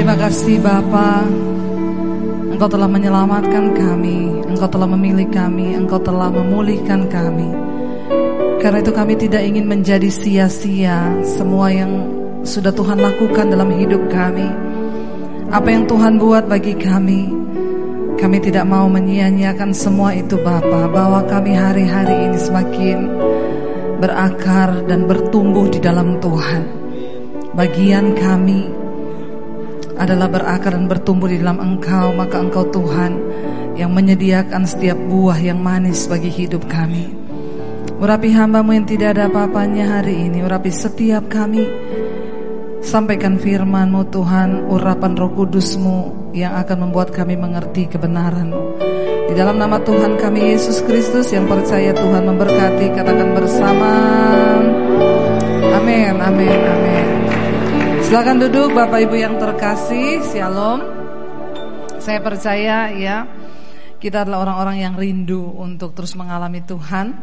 Terima kasih Bapa. Engkau telah menyelamatkan kami, Engkau telah memilih kami, Engkau telah memulihkan kami. Karena itu kami tidak ingin menjadi sia-sia semua yang sudah Tuhan lakukan dalam hidup kami. Apa yang Tuhan buat bagi kami, kami tidak mau menyia-nyiakan semua itu Bapa, bahwa kami hari-hari ini semakin berakar dan bertumbuh di dalam Tuhan. Bagian kami adalah berakar dan bertumbuh di dalam Engkau, maka Engkau Tuhan yang menyediakan setiap buah yang manis bagi hidup kami. Urapi hambamu yang tidak ada apa-apanya hari ini, urapi setiap kami. Sampaikan firmanmu Tuhan, urapan roh kudusmu yang akan membuat kami mengerti kebenaranmu. Di dalam nama Tuhan kami Yesus Kristus yang percaya Tuhan memberkati, katakan bersama. Amin, amin, amin. Silakan duduk Bapak Ibu yang terkasih. Shalom. Saya percaya ya kita adalah orang-orang yang rindu untuk terus mengalami Tuhan.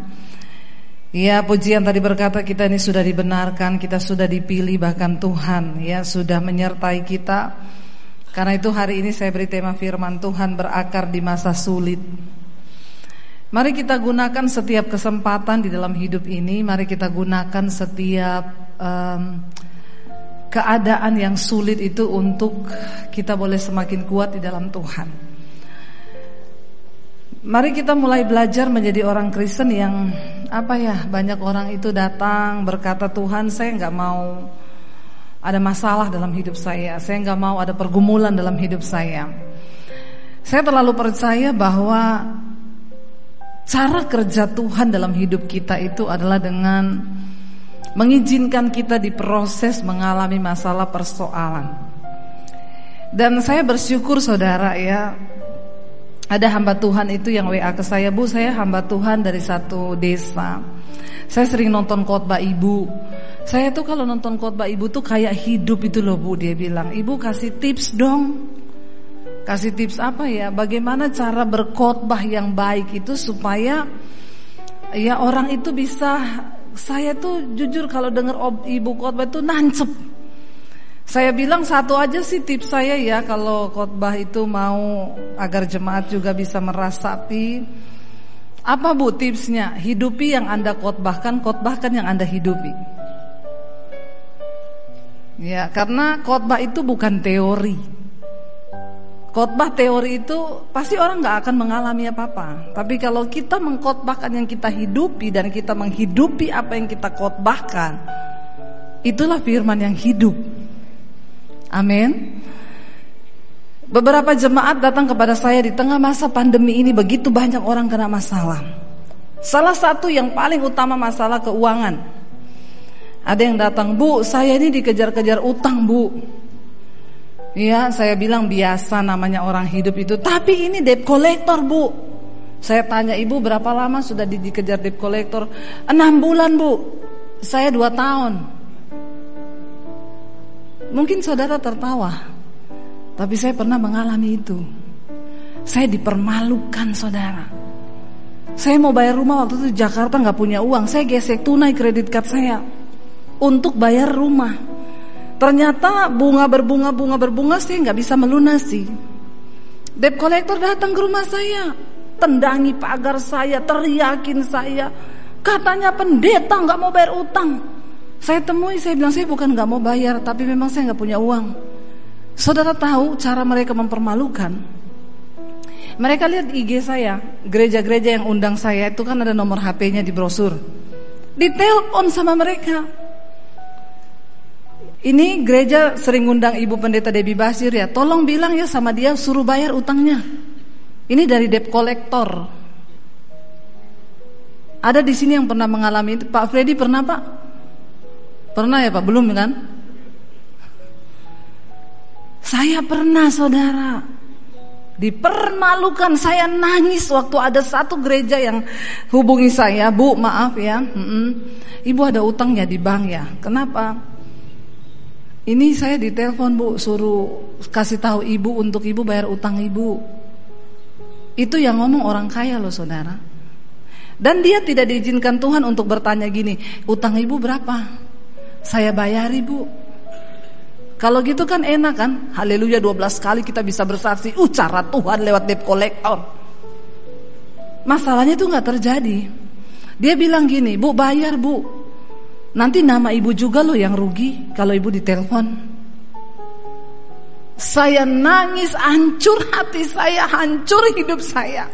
Ya pujian tadi berkata kita ini sudah dibenarkan, kita sudah dipilih bahkan Tuhan ya sudah menyertai kita. Karena itu hari ini saya beri tema firman Tuhan berakar di masa sulit. Mari kita gunakan setiap kesempatan di dalam hidup ini, mari kita gunakan setiap um, keadaan yang sulit itu untuk kita boleh semakin kuat di dalam Tuhan. Mari kita mulai belajar menjadi orang Kristen yang apa ya banyak orang itu datang berkata Tuhan saya nggak mau ada masalah dalam hidup saya, saya nggak mau ada pergumulan dalam hidup saya. Saya terlalu percaya bahwa cara kerja Tuhan dalam hidup kita itu adalah dengan mengizinkan kita diproses mengalami masalah persoalan. Dan saya bersyukur saudara ya, ada hamba Tuhan itu yang WA ke saya, Bu saya hamba Tuhan dari satu desa. Saya sering nonton khotbah ibu. Saya tuh kalau nonton khotbah ibu tuh kayak hidup itu loh Bu, dia bilang. Ibu kasih tips dong. Kasih tips apa ya? Bagaimana cara berkhotbah yang baik itu supaya ya orang itu bisa saya tuh jujur kalau dengar ibu khotbah itu nancep. Saya bilang satu aja sih tips saya ya kalau khotbah itu mau agar jemaat juga bisa merasapi apa Bu tipsnya? Hidupi yang Anda khotbahkan, khotbahkan yang Anda hidupi. Ya, karena khotbah itu bukan teori. Khotbah teori itu pasti orang nggak akan mengalami apa-apa. Tapi kalau kita mengkhotbahkan yang kita hidupi dan kita menghidupi apa yang kita khotbahkan, itulah firman yang hidup. Amin. Beberapa jemaat datang kepada saya di tengah masa pandemi ini begitu banyak orang kena masalah. Salah satu yang paling utama masalah keuangan. Ada yang datang, "Bu, saya ini dikejar-kejar utang, Bu." Iya, saya bilang biasa namanya orang hidup itu. Tapi ini debt collector, Bu. Saya tanya ibu berapa lama sudah dikejar debt collector? Enam bulan, Bu. Saya dua tahun. Mungkin saudara tertawa. Tapi saya pernah mengalami itu. Saya dipermalukan, saudara. Saya mau bayar rumah waktu itu Jakarta nggak punya uang. Saya gesek tunai kredit card saya untuk bayar rumah. Ternyata bunga berbunga bunga berbunga saya nggak bisa melunasi. Debt collector datang ke rumah saya, tendangi pagar saya, teriakin saya, katanya pendeta nggak mau bayar utang. Saya temui, saya bilang saya bukan nggak mau bayar, tapi memang saya nggak punya uang. Saudara tahu cara mereka mempermalukan? Mereka lihat IG saya, gereja-gereja yang undang saya itu kan ada nomor HP-nya di brosur. Ditelepon sama mereka, ini gereja sering undang Ibu Pendeta Debbie Basir ya. Tolong bilang ya sama dia suruh bayar utangnya. Ini dari debt collector. Ada di sini yang pernah mengalami itu. Pak Freddy pernah Pak? Pernah ya Pak? Belum kan? Saya pernah saudara. Dipermalukan saya nangis waktu ada satu gereja yang hubungi saya, Bu maaf ya, ibu ada utangnya di bank ya. Kenapa? Ini saya ditelepon bu, suruh kasih tahu ibu untuk ibu bayar utang ibu. Itu yang ngomong orang kaya loh saudara. Dan dia tidak diizinkan Tuhan untuk bertanya gini, utang ibu berapa? Saya bayar ibu. Kalau gitu kan enak kan? Haleluya 12 kali kita bisa bersaksi. Uh Tuhan lewat debt collector. Masalahnya itu nggak terjadi. Dia bilang gini, bu bayar bu. Nanti nama ibu juga loh yang rugi kalau ibu ditelepon. Saya nangis, hancur hati saya, hancur hidup saya.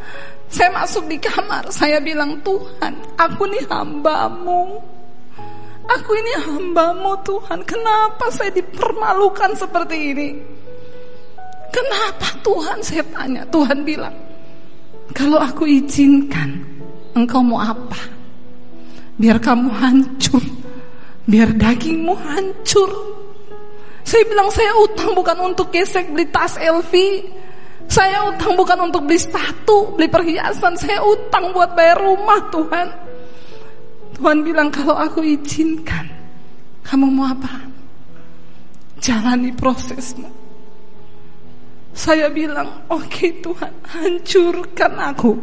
Saya masuk di kamar, saya bilang Tuhan, aku nih hambamu. Aku ini hambamu Tuhan, kenapa saya dipermalukan seperti ini? Kenapa Tuhan saya tanya, Tuhan bilang, kalau aku izinkan, engkau mau apa? Biar kamu hancur, biar dagingmu hancur. Saya bilang saya utang bukan untuk gesek beli tas LV, saya utang bukan untuk beli sepatu, beli perhiasan, saya utang buat bayar rumah Tuhan. Tuhan bilang kalau aku izinkan, kamu mau apa? Jalani prosesmu. Saya bilang, oke okay, Tuhan, hancurkan aku.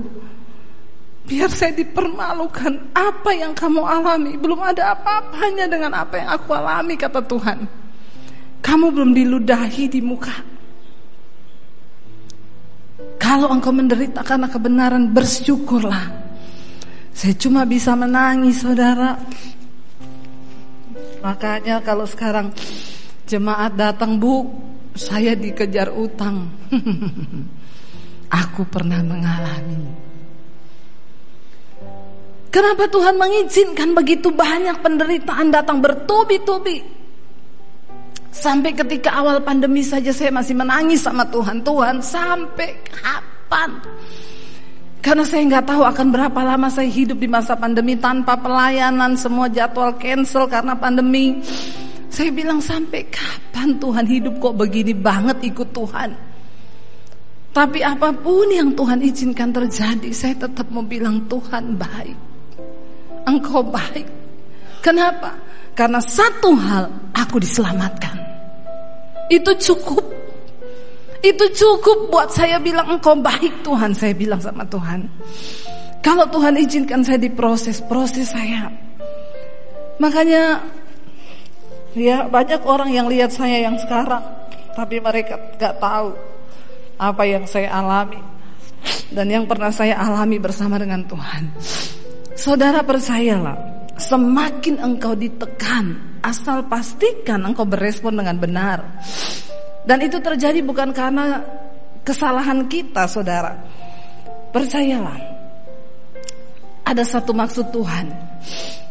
Biar saya dipermalukan apa yang kamu alami. Belum ada apa-apanya dengan apa yang aku alami, kata Tuhan. Kamu belum diludahi di muka. Kalau engkau menderita karena kebenaran, bersyukurlah. Saya cuma bisa menangis saudara Makanya kalau sekarang jemaat datang bu Saya dikejar utang Aku pernah mengalami Kenapa Tuhan mengizinkan begitu banyak penderitaan datang bertubi-tubi Sampai ketika awal pandemi saja saya masih menangis sama Tuhan Tuhan sampai kapan karena saya nggak tahu akan berapa lama saya hidup di masa pandemi tanpa pelayanan, semua jadwal cancel karena pandemi. Saya bilang sampai kapan Tuhan hidup kok begini banget ikut Tuhan. Tapi apa pun yang Tuhan izinkan terjadi, saya tetap mau bilang Tuhan baik. Engkau baik. Kenapa? Karena satu hal aku diselamatkan. Itu cukup. Itu cukup buat saya bilang engkau baik Tuhan. Saya bilang sama Tuhan. Kalau Tuhan izinkan saya diproses, proses saya. Makanya ya banyak orang yang lihat saya yang sekarang, tapi mereka gak tahu apa yang saya alami dan yang pernah saya alami bersama dengan Tuhan. Saudara percayalah, semakin engkau ditekan, asal pastikan engkau berespon dengan benar. Dan itu terjadi bukan karena kesalahan kita, saudara. Percayalah, ada satu maksud Tuhan.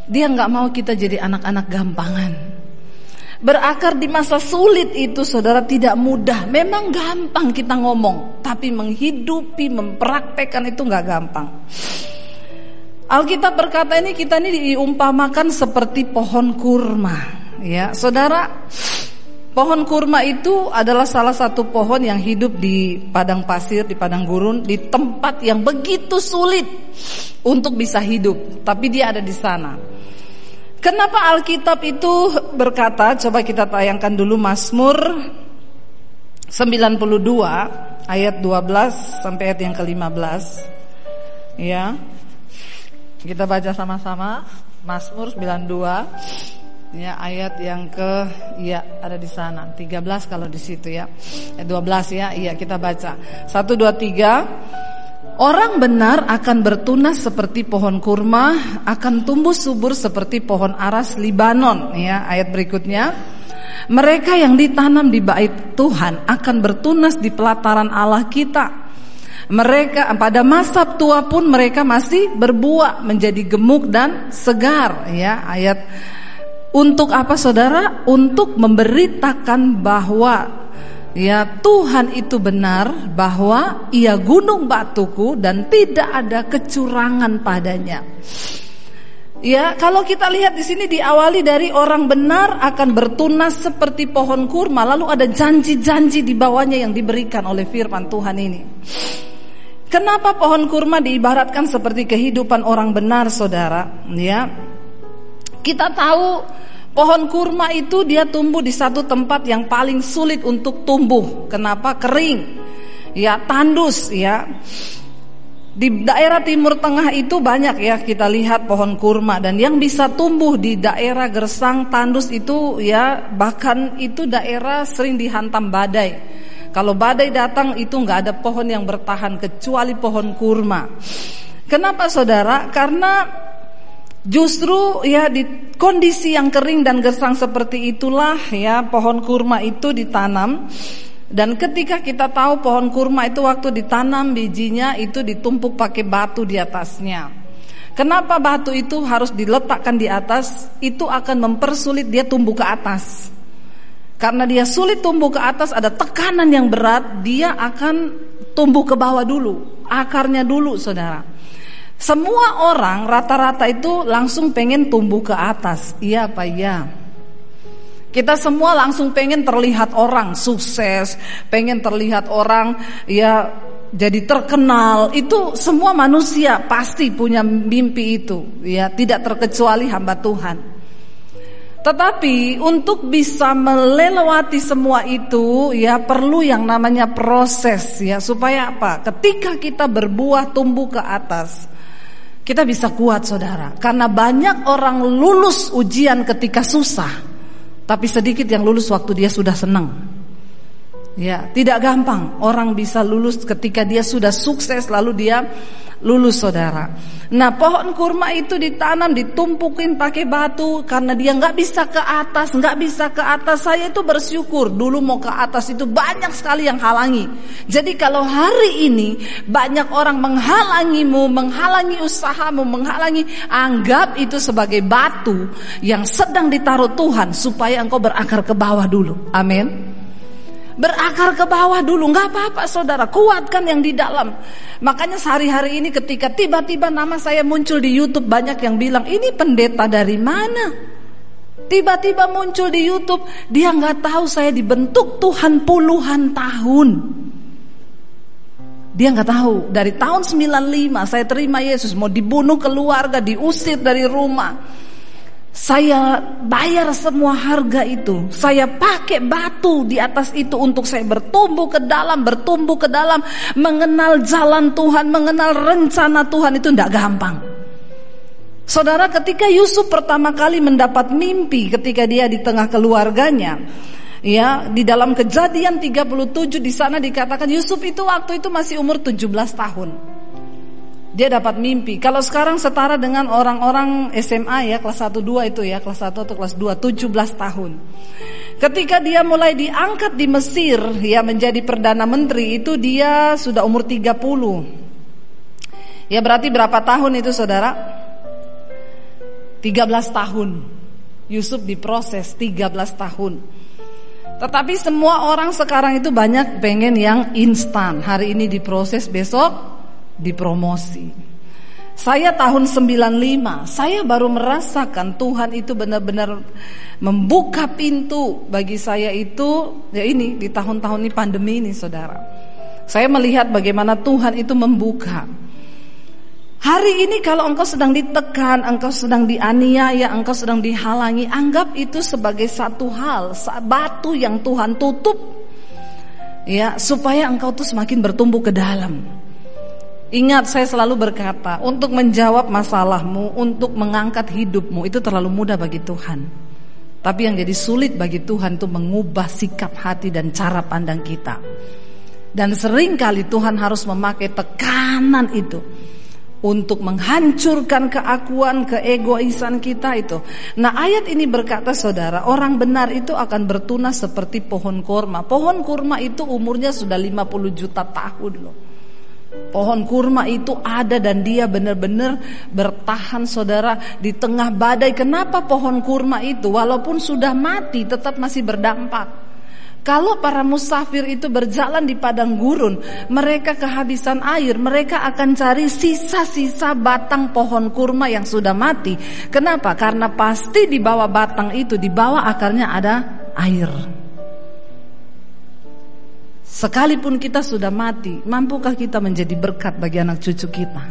Dia nggak mau kita jadi anak-anak gampangan. Berakar di masa sulit itu saudara tidak mudah Memang gampang kita ngomong Tapi menghidupi, mempraktekkan itu nggak gampang Alkitab berkata ini kita ini diumpamakan seperti pohon kurma Ya, saudara Pohon kurma itu adalah salah satu pohon yang hidup di padang pasir, di padang gurun, di tempat yang begitu sulit untuk bisa hidup, tapi dia ada di sana. Kenapa Alkitab itu berkata, coba kita tayangkan dulu Mazmur 92 ayat 12 sampai ayat yang ke-15. Ya. Kita baca sama-sama Mazmur 92 ya ayat yang ke ya ada di sana 13 kalau di situ ya eh, 12 ya iya kita baca 1 2 3 Orang benar akan bertunas seperti pohon kurma, akan tumbuh subur seperti pohon aras Libanon. Ya, ayat berikutnya. Mereka yang ditanam di bait Tuhan akan bertunas di pelataran Allah kita. Mereka pada masa tua pun mereka masih berbuah menjadi gemuk dan segar. Ya, ayat untuk apa saudara? Untuk memberitakan bahwa Ya Tuhan itu benar bahwa ia gunung batuku dan tidak ada kecurangan padanya. Ya, kalau kita lihat di sini diawali dari orang benar akan bertunas seperti pohon kurma, lalu ada janji-janji di bawahnya yang diberikan oleh firman Tuhan ini. Kenapa pohon kurma diibaratkan seperti kehidupan orang benar, Saudara? Ya. Kita tahu Pohon kurma itu dia tumbuh di satu tempat yang paling sulit untuk tumbuh. Kenapa? Kering. Ya, tandus ya. Di daerah Timur Tengah itu banyak ya kita lihat pohon kurma dan yang bisa tumbuh di daerah Gersang Tandus itu ya bahkan itu daerah sering dihantam badai. Kalau badai datang itu nggak ada pohon yang bertahan kecuali pohon kurma. Kenapa saudara? Karena justru ya di kondisi yang kering dan gersang seperti itulah ya pohon kurma itu ditanam dan ketika kita tahu pohon kurma itu waktu ditanam bijinya itu ditumpuk pakai batu di atasnya. Kenapa batu itu harus diletakkan di atas? Itu akan mempersulit dia tumbuh ke atas. Karena dia sulit tumbuh ke atas ada tekanan yang berat, dia akan tumbuh ke bawah dulu, akarnya dulu Saudara. Semua orang rata-rata itu langsung pengen tumbuh ke atas. Iya apa iya? Kita semua langsung pengen terlihat orang sukses, pengen terlihat orang ya jadi terkenal. Itu semua manusia pasti punya mimpi itu, ya tidak terkecuali hamba Tuhan. Tetapi untuk bisa melewati semua itu ya perlu yang namanya proses ya supaya apa? Ketika kita berbuah tumbuh ke atas, kita bisa kuat saudara. Karena banyak orang lulus ujian ketika susah. Tapi sedikit yang lulus waktu dia sudah senang. Ya, tidak gampang orang bisa lulus ketika dia sudah sukses lalu dia lulus saudara. Nah pohon kurma itu ditanam ditumpukin pakai batu karena dia nggak bisa ke atas, nggak bisa ke atas. Saya itu bersyukur dulu mau ke atas itu banyak sekali yang halangi. Jadi kalau hari ini banyak orang menghalangimu, menghalangi usahamu, menghalangi, anggap itu sebagai batu yang sedang ditaruh Tuhan supaya engkau berakar ke bawah dulu. Amin berakar ke bawah dulu nggak apa-apa saudara. Kuatkan yang di dalam. Makanya sehari-hari ini ketika tiba-tiba nama saya muncul di YouTube banyak yang bilang ini pendeta dari mana? Tiba-tiba muncul di YouTube dia nggak tahu saya dibentuk Tuhan puluhan tahun. Dia nggak tahu. Dari tahun 95 saya terima Yesus. Mau dibunuh keluarga diusir dari rumah saya bayar semua harga itu. Saya pakai batu di atas itu untuk saya bertumbuh ke dalam, bertumbuh ke dalam, mengenal jalan Tuhan, mengenal rencana Tuhan itu tidak gampang. Saudara, ketika Yusuf pertama kali mendapat mimpi ketika dia di tengah keluarganya, ya, di dalam Kejadian 37 di sana dikatakan Yusuf itu waktu itu masih umur 17 tahun. Dia dapat mimpi. Kalau sekarang setara dengan orang-orang SMA ya kelas 1 2 itu ya, kelas 1 atau kelas 2 17 tahun. Ketika dia mulai diangkat di Mesir ya menjadi perdana menteri itu dia sudah umur 30. Ya berarti berapa tahun itu Saudara? 13 tahun. Yusuf diproses 13 tahun. Tetapi semua orang sekarang itu banyak pengen yang instan. Hari ini diproses, besok dipromosi. Saya tahun 95, saya baru merasakan Tuhan itu benar-benar membuka pintu bagi saya itu ya ini di tahun-tahun ini pandemi ini Saudara. Saya melihat bagaimana Tuhan itu membuka. Hari ini kalau engkau sedang ditekan, engkau sedang dianiaya, engkau sedang dihalangi, anggap itu sebagai satu hal, batu yang Tuhan tutup. Ya, supaya engkau tuh semakin bertumbuh ke dalam. Ingat saya selalu berkata, untuk menjawab masalahmu, untuk mengangkat hidupmu itu terlalu mudah bagi Tuhan. Tapi yang jadi sulit bagi Tuhan itu mengubah sikap hati dan cara pandang kita. Dan sering kali Tuhan harus memakai tekanan itu untuk menghancurkan keakuan, keegoisan kita itu. Nah, ayat ini berkata saudara, orang benar itu akan bertunas seperti pohon kurma. Pohon kurma itu umurnya sudah 50 juta tahun loh. Pohon kurma itu ada dan dia benar-benar bertahan saudara di tengah badai. Kenapa pohon kurma itu walaupun sudah mati tetap masih berdampak? Kalau para musafir itu berjalan di padang gurun, mereka kehabisan air, mereka akan cari sisa-sisa batang pohon kurma yang sudah mati. Kenapa? Karena pasti di bawah batang itu, di bawah akarnya ada air. Sekalipun kita sudah mati, mampukah kita menjadi berkat bagi anak cucu kita?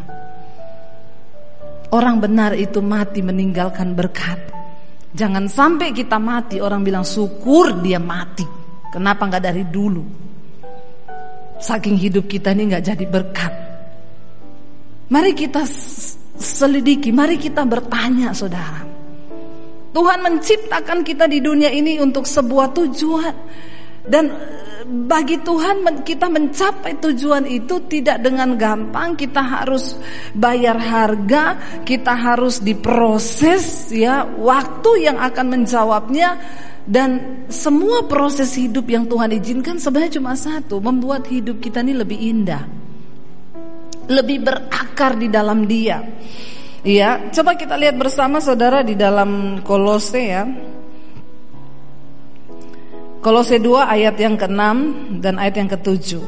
Orang benar itu mati meninggalkan berkat. Jangan sampai kita mati orang bilang syukur dia mati. Kenapa nggak dari dulu? Saking hidup kita ini nggak jadi berkat. Mari kita selidiki, mari kita bertanya saudara. Tuhan menciptakan kita di dunia ini untuk sebuah tujuan. Dan eh, bagi Tuhan kita mencapai tujuan itu tidak dengan gampang. Kita harus bayar harga, kita harus diproses ya, waktu yang akan menjawabnya dan semua proses hidup yang Tuhan izinkan sebenarnya cuma satu, membuat hidup kita ini lebih indah lebih berakar di dalam dia. Ya, coba kita lihat bersama saudara di dalam Kolose ya. Kolose 2 ayat yang ke-6 dan ayat yang ke-7.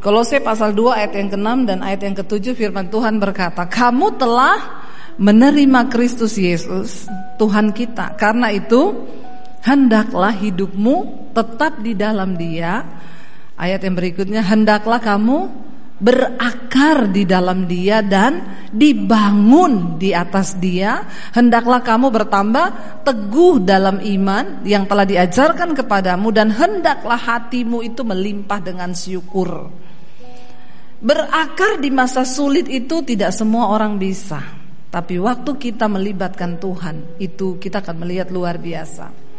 Kolose pasal 2 ayat yang ke-6 dan ayat yang ke-7 firman Tuhan berkata, "Kamu telah menerima Kristus Yesus, Tuhan kita. Karena itu, hendaklah hidupmu tetap di dalam Dia." Ayat yang berikutnya, "Hendaklah kamu berakar di dalam dia dan dibangun di atas dia hendaklah kamu bertambah teguh dalam iman yang telah diajarkan kepadamu dan hendaklah hatimu itu melimpah dengan syukur. Berakar di masa sulit itu tidak semua orang bisa tapi waktu kita melibatkan Tuhan itu kita akan melihat luar biasa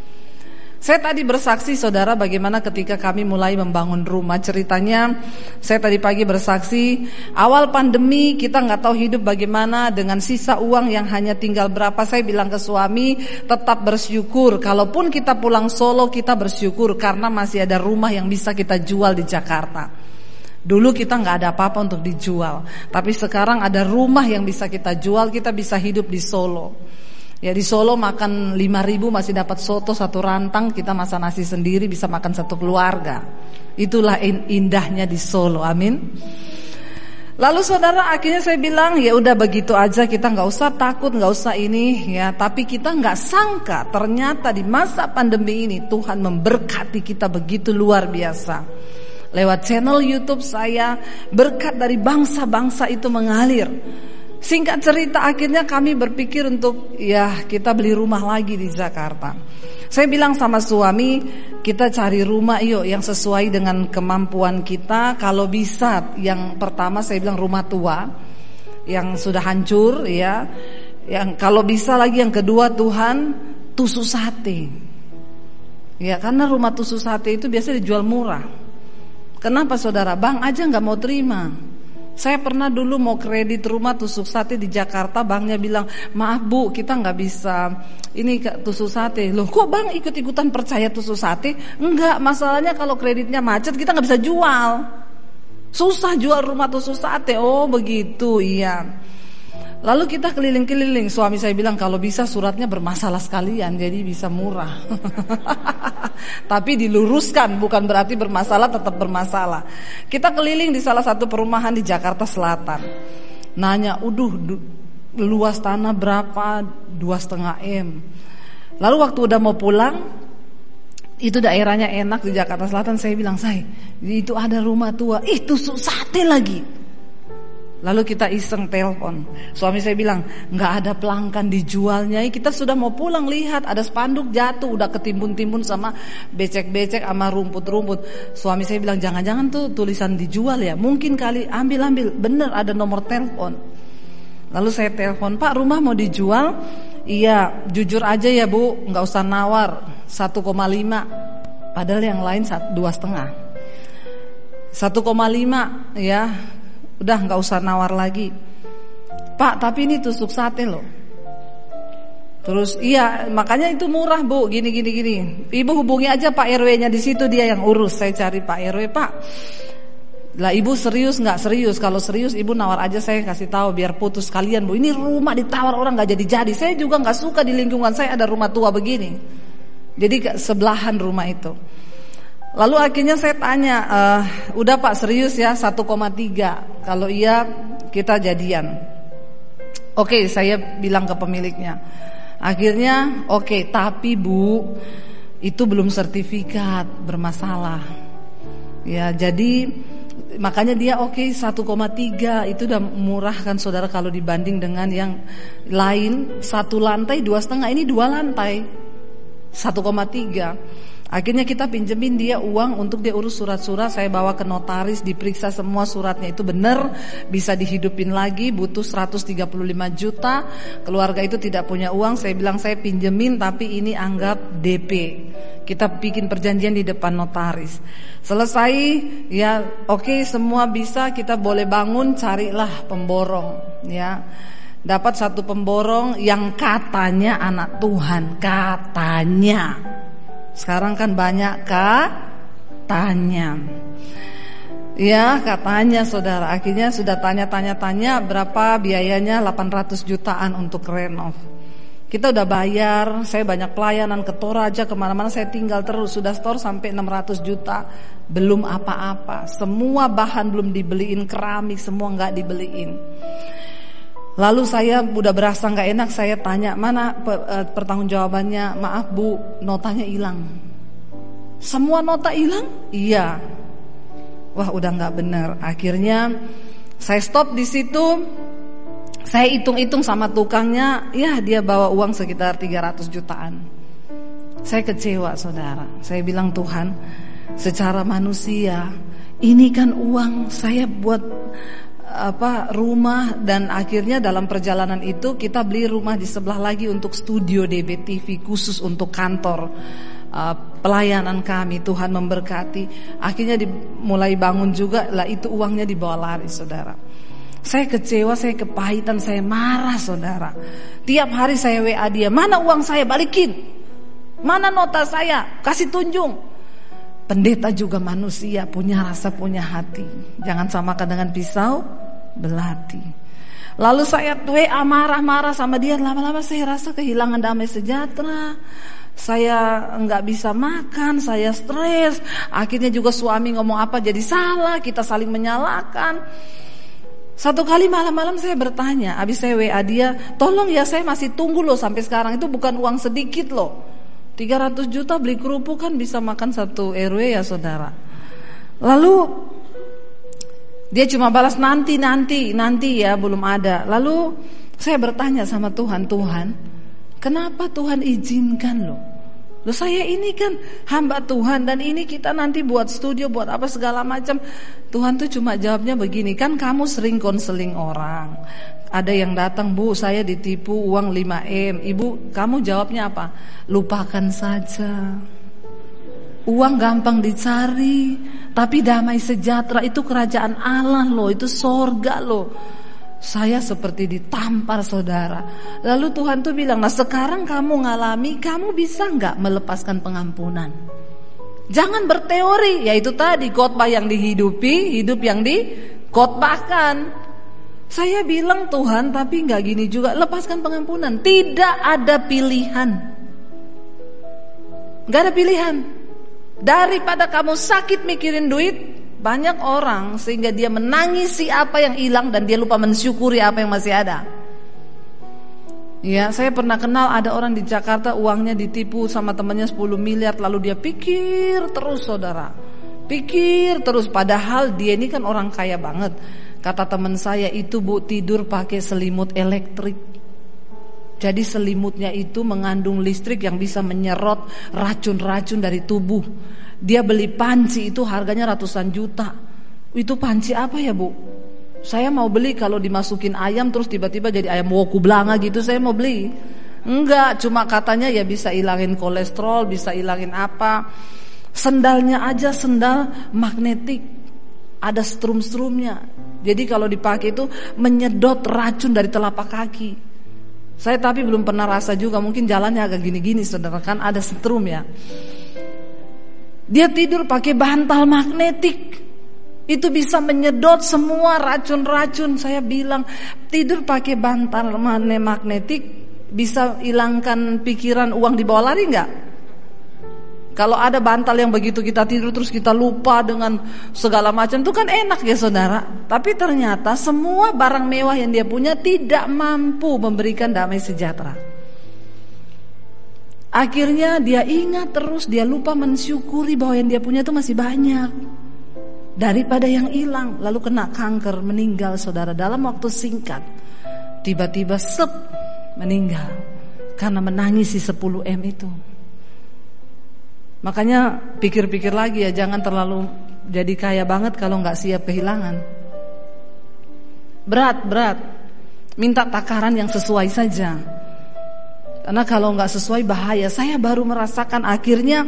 saya tadi bersaksi saudara bagaimana ketika kami mulai membangun rumah ceritanya saya tadi pagi bersaksi awal pandemi kita nggak tahu hidup bagaimana dengan sisa uang yang hanya tinggal berapa saya bilang ke suami tetap bersyukur kalaupun kita pulang Solo kita bersyukur karena masih ada rumah yang bisa kita jual di Jakarta. Dulu kita nggak ada apa-apa untuk dijual, tapi sekarang ada rumah yang bisa kita jual, kita bisa hidup di Solo. Ya di Solo makan 5 ribu masih dapat soto satu rantang, kita masak nasi sendiri bisa makan satu keluarga. Itulah indahnya di Solo, amin. Lalu saudara akhirnya saya bilang ya udah begitu aja kita nggak usah takut nggak usah ini ya tapi kita nggak sangka ternyata di masa pandemi ini Tuhan memberkati kita begitu luar biasa lewat channel YouTube saya berkat dari bangsa-bangsa itu mengalir Singkat cerita akhirnya kami berpikir untuk ya kita beli rumah lagi di Jakarta. Saya bilang sama suami kita cari rumah yuk yang sesuai dengan kemampuan kita. Kalau bisa yang pertama saya bilang rumah tua yang sudah hancur ya. Yang kalau bisa lagi yang kedua Tuhan tusuk sate. Ya karena rumah tusuk sate itu biasa dijual murah. Kenapa saudara? Bang aja nggak mau terima. Saya pernah dulu mau kredit rumah tusuk sate di Jakarta, banknya bilang, maaf bu, kita nggak bisa ini tusuk sate. Loh, kok bang ikut-ikutan percaya tusuk sate? Enggak, masalahnya kalau kreditnya macet kita nggak bisa jual. Susah jual rumah tusuk sate. Oh begitu, iya. Lalu kita keliling-keliling. Suami saya bilang kalau bisa suratnya bermasalah sekalian, jadi bisa murah. Tapi diluruskan, bukan berarti bermasalah tetap bermasalah. Kita keliling di salah satu perumahan di Jakarta Selatan. Nanya, uduh luas tanah berapa? Dua setengah m. Lalu waktu udah mau pulang, itu daerahnya enak di Jakarta Selatan. Saya bilang, saya itu ada rumah tua. Itu sate lagi. Lalu kita iseng telepon. Suami saya bilang, nggak ada pelanggan dijualnya. Kita sudah mau pulang lihat ada spanduk jatuh, udah ketimbun-timbun sama becek-becek sama rumput-rumput. Suami saya bilang, jangan-jangan tuh tulisan dijual ya. Mungkin kali ambil-ambil. Bener ada nomor telepon. Lalu saya telepon, Pak rumah mau dijual? Iya, jujur aja ya Bu, nggak usah nawar. 1,5. Padahal yang lain dua setengah. 1,5 ya Udah nggak usah nawar lagi. Pak, tapi ini tusuk sate loh. Terus iya, makanya itu murah bu, gini gini gini. Ibu hubungi aja Pak RW-nya di situ dia yang urus. Saya cari Pak RW Pak. Lah ibu serius nggak serius? Kalau serius ibu nawar aja saya kasih tahu biar putus kalian bu. Ini rumah ditawar orang nggak jadi jadi. Saya juga nggak suka di lingkungan saya ada rumah tua begini. Jadi sebelahan rumah itu. Lalu akhirnya saya tanya, uh, udah Pak serius ya 1,3. Kalau iya kita jadian. Oke, okay, saya bilang ke pemiliknya. Akhirnya oke, okay, tapi Bu itu belum sertifikat bermasalah. Ya, jadi makanya dia oke okay, 1,3 itu udah murah kan saudara kalau dibanding dengan yang lain satu lantai dua setengah ini dua lantai 1,3 Akhirnya kita pinjemin dia uang untuk dia urus surat-surat, saya bawa ke notaris, diperiksa semua suratnya itu benar, bisa dihidupin lagi, butuh 135 juta, keluarga itu tidak punya uang, saya bilang saya pinjemin tapi ini anggap DP. Kita bikin perjanjian di depan notaris. Selesai, ya oke okay, semua bisa, kita boleh bangun, carilah pemborong, ya. Dapat satu pemborong yang katanya anak Tuhan, katanya. Sekarang kan banyak katanya. Ya katanya saudara. Akhirnya sudah tanya-tanya-tanya Berapa biayanya? 800 jutaan untuk renov. Kita udah bayar Saya banyak pelayanan ke Toraja Ke mana-mana saya tinggal terus. Sudah store sampai 600 juta. Belum apa-apa. Semua bahan belum dibeliin Keramik semua nggak dibeliin Lalu saya udah berasa nggak enak, saya tanya mana eh, pertanggungjawabannya. Maaf bu, notanya hilang. Semua nota hilang? Iya. Wah udah nggak benar. Akhirnya saya stop di situ. Saya hitung-hitung sama tukangnya, ya dia bawa uang sekitar 300 jutaan. Saya kecewa saudara. Saya bilang Tuhan, secara manusia ini kan uang saya buat apa rumah dan akhirnya dalam perjalanan itu kita beli rumah di sebelah lagi untuk studio DBTV khusus untuk kantor. Uh, pelayanan kami Tuhan memberkati. Akhirnya dimulai bangun juga lah itu uangnya dibawa lari saudara. Saya kecewa saya kepahitan saya marah saudara. Tiap hari saya WA dia mana uang saya? Balikin. Mana nota saya? Kasih tunjung Pendeta juga manusia, punya rasa, punya hati. Jangan samakan dengan pisau belati. Lalu saya WA marah-marah sama dia, lama-lama saya rasa kehilangan damai sejahtera. Saya nggak bisa makan, saya stres. Akhirnya juga suami ngomong apa jadi salah, kita saling menyalahkan. Satu kali malam-malam saya bertanya, habis saya WA dia, tolong ya saya masih tunggu loh sampai sekarang itu bukan uang sedikit loh. 300 juta beli kerupuk kan bisa makan satu RW ya saudara. Lalu dia cuma balas nanti nanti nanti ya belum ada. Lalu saya bertanya sama Tuhan, Tuhan, kenapa Tuhan izinkan loh? Loh saya ini kan hamba Tuhan dan ini kita nanti buat studio buat apa segala macam. Tuhan tuh cuma jawabnya begini, kan kamu sering konseling orang. Ada yang datang, "Bu, saya ditipu uang 5M." Ibu, kamu jawabnya apa? Lupakan saja. Uang gampang dicari, tapi damai sejahtera itu kerajaan Allah loh, itu sorga loh. Saya seperti ditampar saudara. Lalu Tuhan tuh bilang, nah sekarang kamu ngalami, kamu bisa nggak melepaskan pengampunan? Jangan berteori, yaitu tadi khotbah yang dihidupi, hidup yang dikhotbahkan. Saya bilang Tuhan tapi nggak gini juga lepaskan pengampunan. Tidak ada pilihan. Gak ada pilihan. Daripada kamu sakit mikirin duit, banyak orang sehingga dia menangisi apa yang hilang dan dia lupa mensyukuri apa yang masih ada. Ya, saya pernah kenal ada orang di Jakarta uangnya ditipu sama temannya 10 miliar lalu dia pikir terus saudara. Pikir terus padahal dia ini kan orang kaya banget. Kata teman saya itu bu tidur pakai selimut elektrik. Jadi selimutnya itu mengandung listrik yang bisa menyerot racun-racun dari tubuh. Dia beli panci itu harganya ratusan juta. Itu panci apa ya bu? Saya mau beli kalau dimasukin ayam terus tiba-tiba jadi ayam woku belanga gitu saya mau beli. Enggak, cuma katanya ya bisa ilangin kolesterol, bisa ilangin apa. Sendalnya aja sendal magnetik. Ada strum-strumnya. Jadi kalau dipakai itu menyedot racun dari telapak kaki. Saya tapi belum pernah rasa juga, mungkin jalannya agak gini-gini saudara kan ada strum ya. Dia tidur pakai bantal magnetik. Itu bisa menyedot semua racun-racun. Saya bilang tidur pakai bantal magnetik bisa hilangkan pikiran uang di bawah lari nggak? Kalau ada bantal yang begitu kita tidur terus kita lupa dengan segala macam itu kan enak ya saudara. Tapi ternyata semua barang mewah yang dia punya tidak mampu memberikan damai sejahtera. Akhirnya dia ingat terus dia lupa mensyukuri bahwa yang dia punya itu masih banyak. Daripada yang hilang lalu kena kanker meninggal saudara dalam waktu singkat. Tiba-tiba sep meninggal karena menangisi 10 M itu. Makanya pikir-pikir lagi ya jangan terlalu jadi kaya banget kalau nggak siap kehilangan. Berat, berat. Minta takaran yang sesuai saja. Karena kalau nggak sesuai bahaya. Saya baru merasakan akhirnya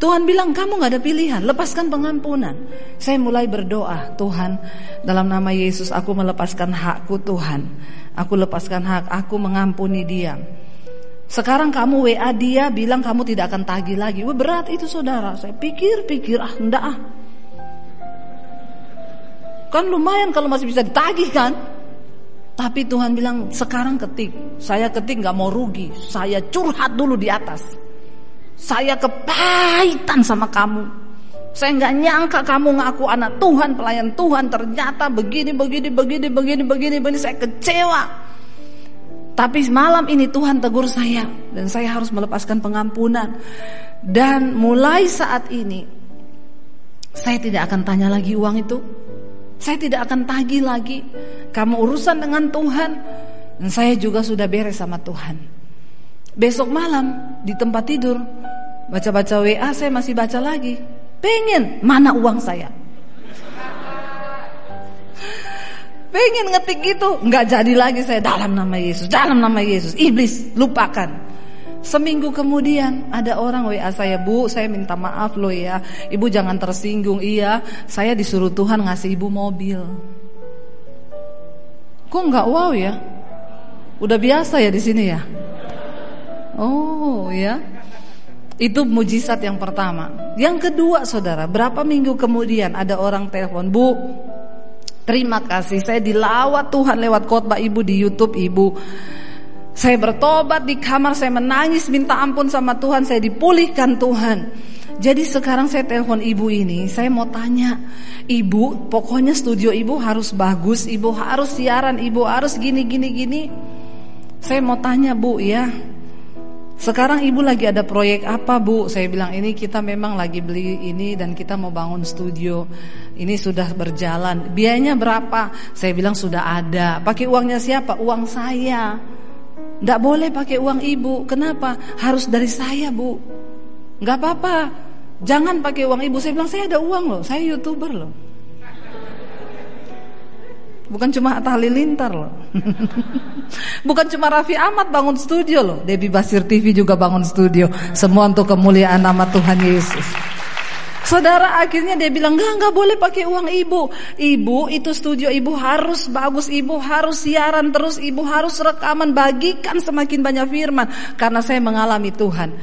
Tuhan bilang kamu nggak ada pilihan, lepaskan pengampunan. Saya mulai berdoa, Tuhan, dalam nama Yesus aku melepaskan hakku Tuhan. Aku lepaskan hak, aku mengampuni dia. Sekarang kamu WA dia bilang kamu tidak akan tagih lagi. Wah, berat itu saudara. Saya pikir-pikir ah enggak ah. Kan lumayan kalau masih bisa ditagih kan. Tapi Tuhan bilang sekarang ketik. Saya ketik nggak mau rugi. Saya curhat dulu di atas. Saya kepahitan sama kamu. Saya nggak nyangka kamu ngaku anak Tuhan, pelayan Tuhan. Ternyata begini, begini, begini, begini, begini, begini. Saya kecewa. Tapi malam ini Tuhan tegur saya dan saya harus melepaskan pengampunan. Dan mulai saat ini saya tidak akan tanya lagi uang itu. Saya tidak akan tagih lagi. Kamu urusan dengan Tuhan dan saya juga sudah beres sama Tuhan. Besok malam di tempat tidur baca-baca WA saya masih baca lagi. Pengen mana uang saya? Pengen ngetik gitu, nggak jadi lagi saya dalam nama Yesus, dalam nama Yesus. Iblis, lupakan. Seminggu kemudian ada orang WA saya, Bu, saya minta maaf loh ya. Ibu jangan tersinggung. Iya, saya disuruh Tuhan ngasih ibu mobil. Kok nggak wow ya? Udah biasa ya di sini ya? Oh ya. Itu mujizat yang pertama. Yang kedua, saudara, berapa minggu kemudian ada orang telepon, Bu, Terima kasih saya dilawat Tuhan lewat khotbah ibu di YouTube ibu. Saya bertobat di kamar, saya menangis minta ampun sama Tuhan, saya dipulihkan Tuhan. Jadi sekarang saya telepon ibu ini, saya mau tanya, ibu, pokoknya studio ibu harus bagus, ibu harus siaran, ibu harus gini gini gini. Saya mau tanya bu ya, sekarang ibu lagi ada proyek apa bu? Saya bilang ini kita memang lagi beli ini dan kita mau bangun studio. Ini sudah berjalan. Biayanya berapa? Saya bilang sudah ada. Pakai uangnya siapa? Uang saya. Tidak boleh pakai uang ibu. Kenapa? Harus dari saya bu. Gak apa-apa. Jangan pakai uang ibu. Saya bilang saya ada uang loh. Saya youtuber loh. Bukan cuma Atta Halilintar loh. Bukan cuma Raffi Ahmad bangun studio loh. Debbie Basir TV juga bangun studio. Semua untuk kemuliaan nama Tuhan Yesus. Saudara akhirnya dia bilang enggak enggak boleh pakai uang ibu. Ibu itu studio ibu harus bagus, ibu harus siaran terus, ibu harus rekaman bagikan semakin banyak firman karena saya mengalami Tuhan.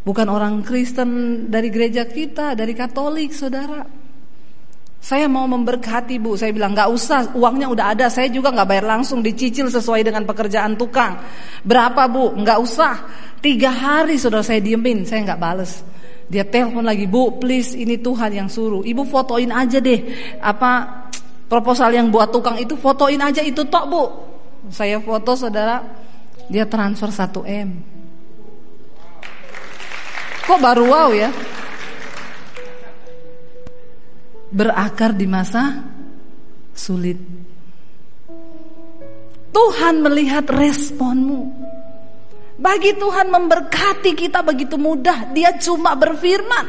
Bukan orang Kristen dari gereja kita, dari Katolik, Saudara. Saya mau memberkati bu, saya bilang nggak usah, uangnya udah ada, saya juga nggak bayar langsung, dicicil sesuai dengan pekerjaan tukang. Berapa bu? Nggak usah. Tiga hari sudah saya diemin, saya nggak bales. Dia telepon lagi, bu, please ini Tuhan yang suruh. Ibu fotoin aja deh, apa proposal yang buat tukang itu fotoin aja itu tok bu. Saya foto saudara, dia transfer 1 m. Kok baru wow ya? Berakar di masa sulit. Tuhan melihat responmu. Bagi Tuhan memberkati kita begitu mudah, Dia cuma berfirman.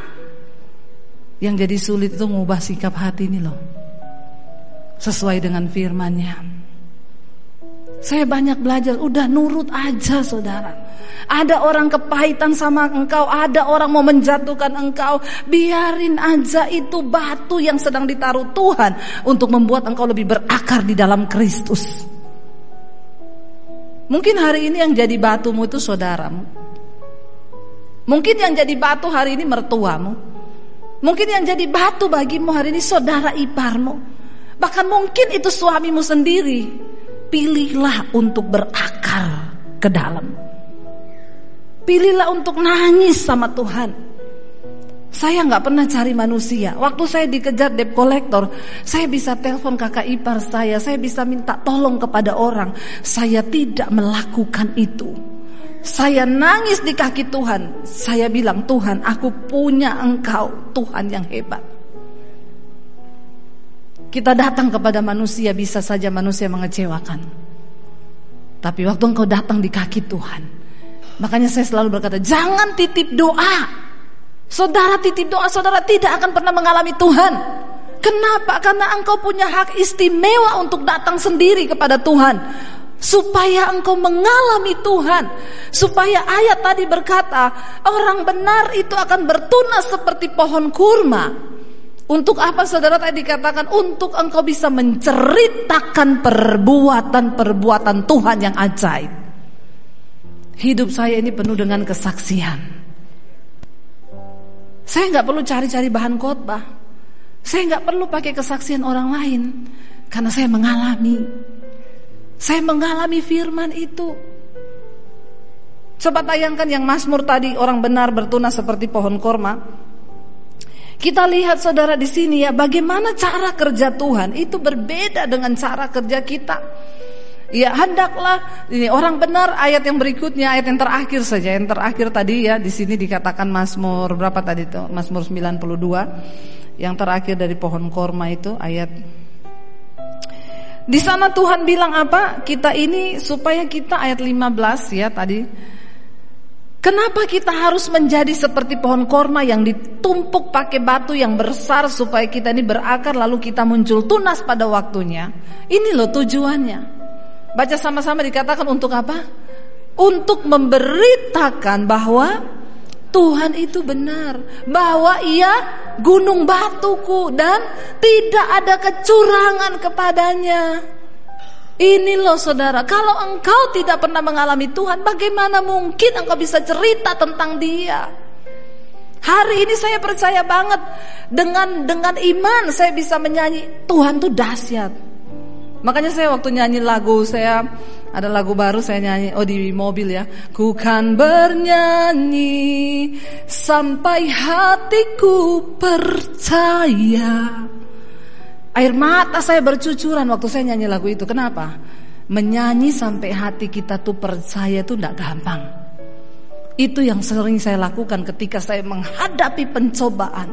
Yang jadi sulit itu mengubah sikap hati ini loh. Sesuai dengan firmannya. Saya banyak belajar, udah nurut aja saudara. Ada orang kepahitan sama engkau, ada orang mau menjatuhkan engkau. Biarin aja itu batu yang sedang ditaruh Tuhan untuk membuat engkau lebih berakar di dalam Kristus. Mungkin hari ini yang jadi batumu itu saudaramu. Mungkin yang jadi batu hari ini mertuamu. Mungkin yang jadi batu bagimu hari ini saudara iparmu. Bahkan mungkin itu suamimu sendiri pilihlah untuk berakar ke dalam. Pilihlah untuk nangis sama Tuhan. Saya nggak pernah cari manusia. Waktu saya dikejar debt collector, saya bisa telepon kakak ipar saya, saya bisa minta tolong kepada orang. Saya tidak melakukan itu. Saya nangis di kaki Tuhan. Saya bilang, Tuhan, aku punya Engkau, Tuhan yang hebat. Kita datang kepada manusia bisa saja manusia mengecewakan. Tapi waktu engkau datang di kaki Tuhan, makanya saya selalu berkata, jangan titip doa. Saudara titip doa, saudara tidak akan pernah mengalami Tuhan. Kenapa? Karena engkau punya hak istimewa untuk datang sendiri kepada Tuhan. Supaya engkau mengalami Tuhan. Supaya ayat tadi berkata, orang benar itu akan bertunas seperti pohon kurma. Untuk apa saudara tadi katakan? Untuk engkau bisa menceritakan perbuatan-perbuatan Tuhan yang ajaib. Hidup saya ini penuh dengan kesaksian. Saya nggak perlu cari-cari bahan khotbah. Saya nggak perlu pakai kesaksian orang lain karena saya mengalami. Saya mengalami firman itu. Coba tayangkan yang Mazmur tadi orang benar bertunas seperti pohon korma. Kita lihat saudara di sini ya bagaimana cara kerja Tuhan itu berbeda dengan cara kerja kita. Ya hendaklah ini orang benar ayat yang berikutnya ayat yang terakhir saja. Yang terakhir tadi ya di sini dikatakan Mazmur berapa tadi itu Mazmur 92 yang terakhir dari pohon korma itu ayat. Di sana Tuhan bilang apa? Kita ini supaya kita ayat 15 ya tadi Kenapa kita harus menjadi seperti pohon korma yang ditumpuk pakai batu yang besar supaya kita ini berakar lalu kita muncul tunas pada waktunya? Ini loh tujuannya. Baca sama-sama dikatakan untuk apa? Untuk memberitakan bahwa Tuhan itu benar, bahwa Ia gunung batuku dan tidak ada kecurangan kepadanya. Ini loh saudara, kalau engkau tidak pernah mengalami Tuhan, bagaimana mungkin engkau bisa cerita tentang Dia? Hari ini saya percaya banget dengan dengan iman saya bisa menyanyi Tuhan tuh dahsyat. Makanya saya waktu nyanyi lagu saya ada lagu baru saya nyanyi oh di mobil ya. Ku kan bernyanyi sampai hatiku percaya. Air mata saya bercucuran waktu saya nyanyi lagu itu. Kenapa? Menyanyi sampai hati kita tuh percaya itu tidak gampang. Itu yang sering saya lakukan ketika saya menghadapi pencobaan.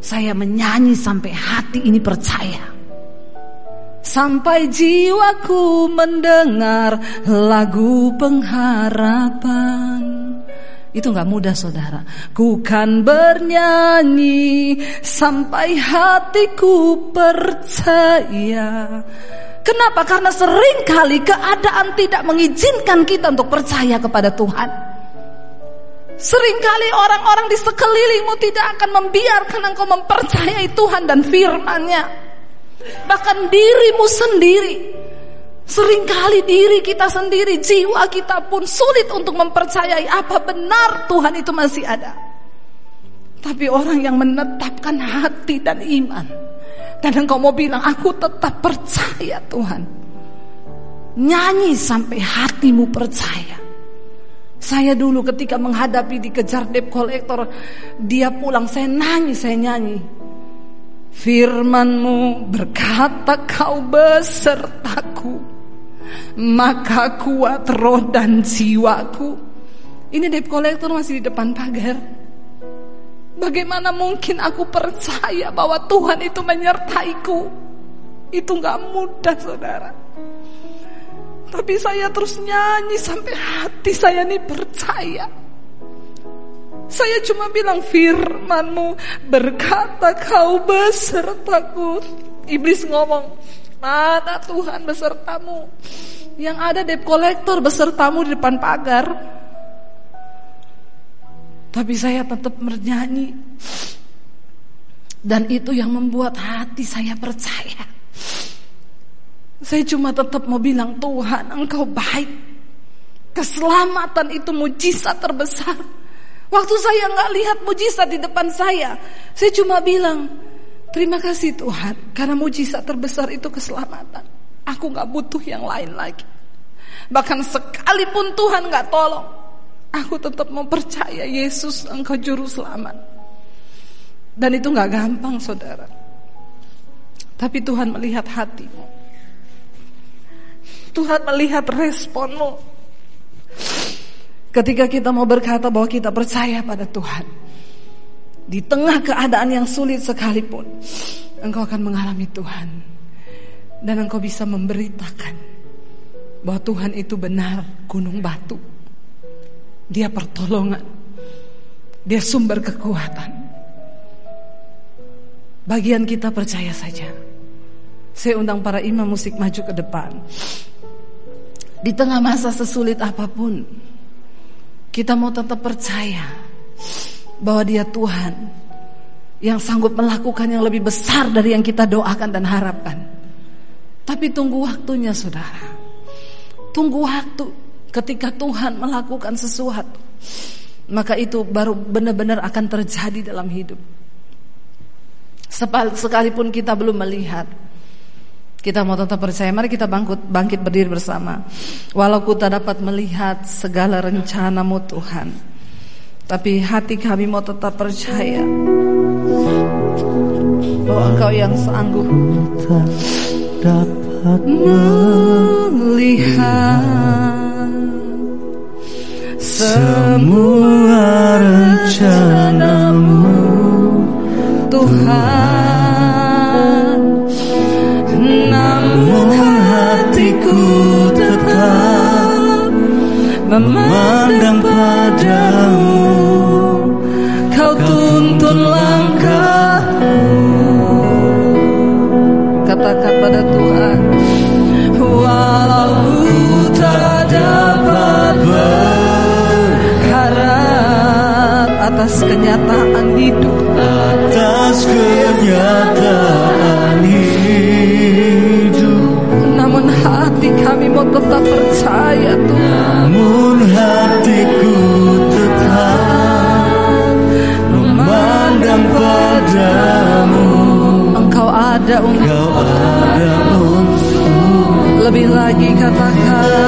Saya menyanyi sampai hati ini percaya. Sampai jiwaku mendengar lagu pengharapan Itu gak mudah saudara Ku kan bernyanyi Sampai hatiku percaya Kenapa? Karena sering kali keadaan tidak mengizinkan kita untuk percaya kepada Tuhan Seringkali orang-orang di sekelilingmu tidak akan membiarkan engkau mempercayai Tuhan dan firman-Nya. Bahkan dirimu sendiri Seringkali diri kita sendiri Jiwa kita pun sulit untuk mempercayai Apa benar Tuhan itu masih ada. Tapi orang yang menetapkan hati dan iman Dan engkau mau bilang Aku tetap percaya Tuhan. Nyanyi sampai hatimu percaya. Saya dulu ketika menghadapi dikejar debt collector Dia pulang saya nangis saya nyanyi. Firmanmu berkata kau besertaku Maka kuat roh dan jiwaku. Ini debt collector masih di depan pagar. Bagaimana mungkin aku percaya bahwa Tuhan itu menyertaiku? Itu gak mudah saudara. Tapi saya terus nyanyi sampai hati saya ini percaya. Saya cuma bilang firmanmu berkata kau besertaku. Iblis ngomong, mana Tuhan besertamu? Yang ada debt collector besertamu di depan pagar. Tapi saya tetap bernyanyi. Dan itu yang membuat hati saya percaya. Saya cuma tetap mau bilang Tuhan engkau baik. Keselamatan itu mujizat terbesar. Waktu saya nggak lihat mujizat di depan saya, saya cuma bilang, terima kasih Tuhan, karena mujizat terbesar itu keselamatan. Aku nggak butuh yang lain lagi. Bahkan sekalipun Tuhan nggak tolong, aku tetap mempercaya Yesus Engkau juru selamat. Dan itu nggak gampang, saudara. Tapi Tuhan melihat hatimu. Tuhan melihat responmu. Ketika kita mau berkata bahwa kita percaya pada Tuhan Di tengah keadaan yang sulit sekalipun Engkau akan mengalami Tuhan Dan engkau bisa memberitakan Bahwa Tuhan itu benar gunung batu Dia pertolongan Dia sumber kekuatan. Bagian kita percaya saja. Saya undang para imam musik maju ke depan. Di tengah masa sesulit apa pun, kita mau tetap percaya bahwa Dia Tuhan yang sanggup melakukan yang lebih besar dari yang kita doakan dan harapkan. Tapi tunggu waktunya, saudara. Tunggu waktu ketika Tuhan melakukan sesuatu, maka itu baru benar-benar akan terjadi dalam hidup. Sekalipun kita belum melihat, kita mau tetap percaya. Mari kita bangkit, bangkit berdiri bersama. Walau kita dapat melihat segala rencanamu Tuhan. Tapi hati kami mau tetap percaya. Bahwa engkau yang sanggup. Dapat melihat. Semua rencanamu Tuhan. memandang padamu Kau tuntun langkahmu Katakan pada Tuhan Atas kenyataan hidup. Atas kenyataan hidup. Namun hati kami mau tetap percaya Tuhan. Hatiku tetap memandang padamu. Engkau ada untuk Lebih lagi katakan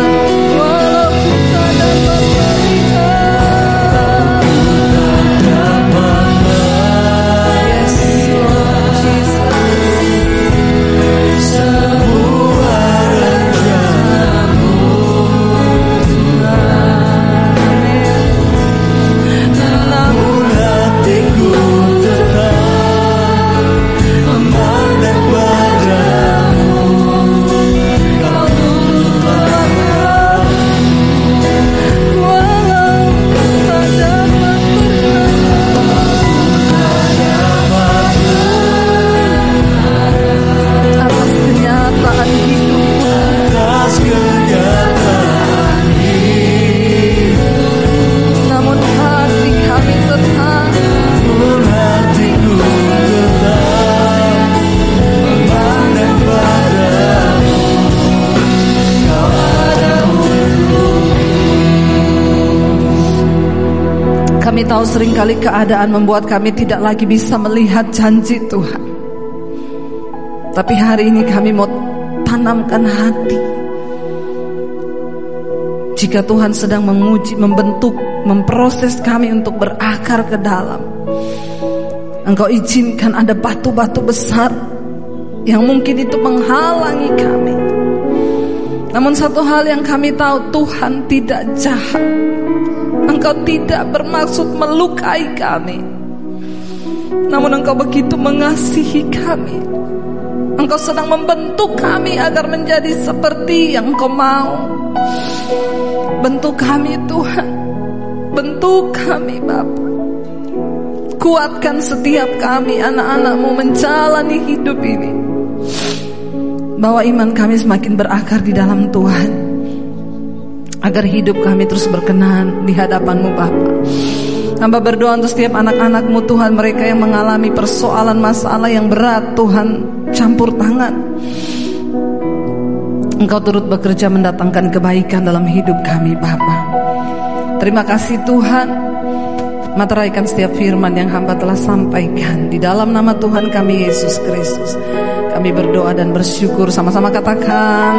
tahu sering kali keadaan membuat kami tidak lagi bisa melihat janji Tuhan. Tapi hari ini kami mau tanamkan hati. Jika Tuhan sedang menguji, membentuk, memproses kami untuk berakar ke dalam. Engkau izinkan ada batu-batu besar yang mungkin itu menghalangi kami. Namun satu hal yang kami tahu Tuhan tidak jahat. Engkau tidak bermaksud melukai kami. Namun engkau begitu mengasihi kami. Engkau sedang membentuk kami agar menjadi seperti yang engkau mau. Bentuk kami Tuhan. Bentuk kami Bapa. Kuatkan setiap kami anak-anakmu menjalani hidup ini. Bahwa iman kami semakin berakar di dalam Tuhan agar hidup kami terus berkenan di hadapanmu Bapa. Hamba berdoa untuk setiap anak-anakmu Tuhan mereka yang mengalami persoalan masalah yang berat Tuhan campur tangan. Engkau turut bekerja mendatangkan kebaikan dalam hidup kami Bapa. Terima kasih Tuhan. Materaikan setiap firman yang hamba telah sampaikan Di dalam nama Tuhan kami Yesus Kristus Kami berdoa dan bersyukur Sama-sama katakan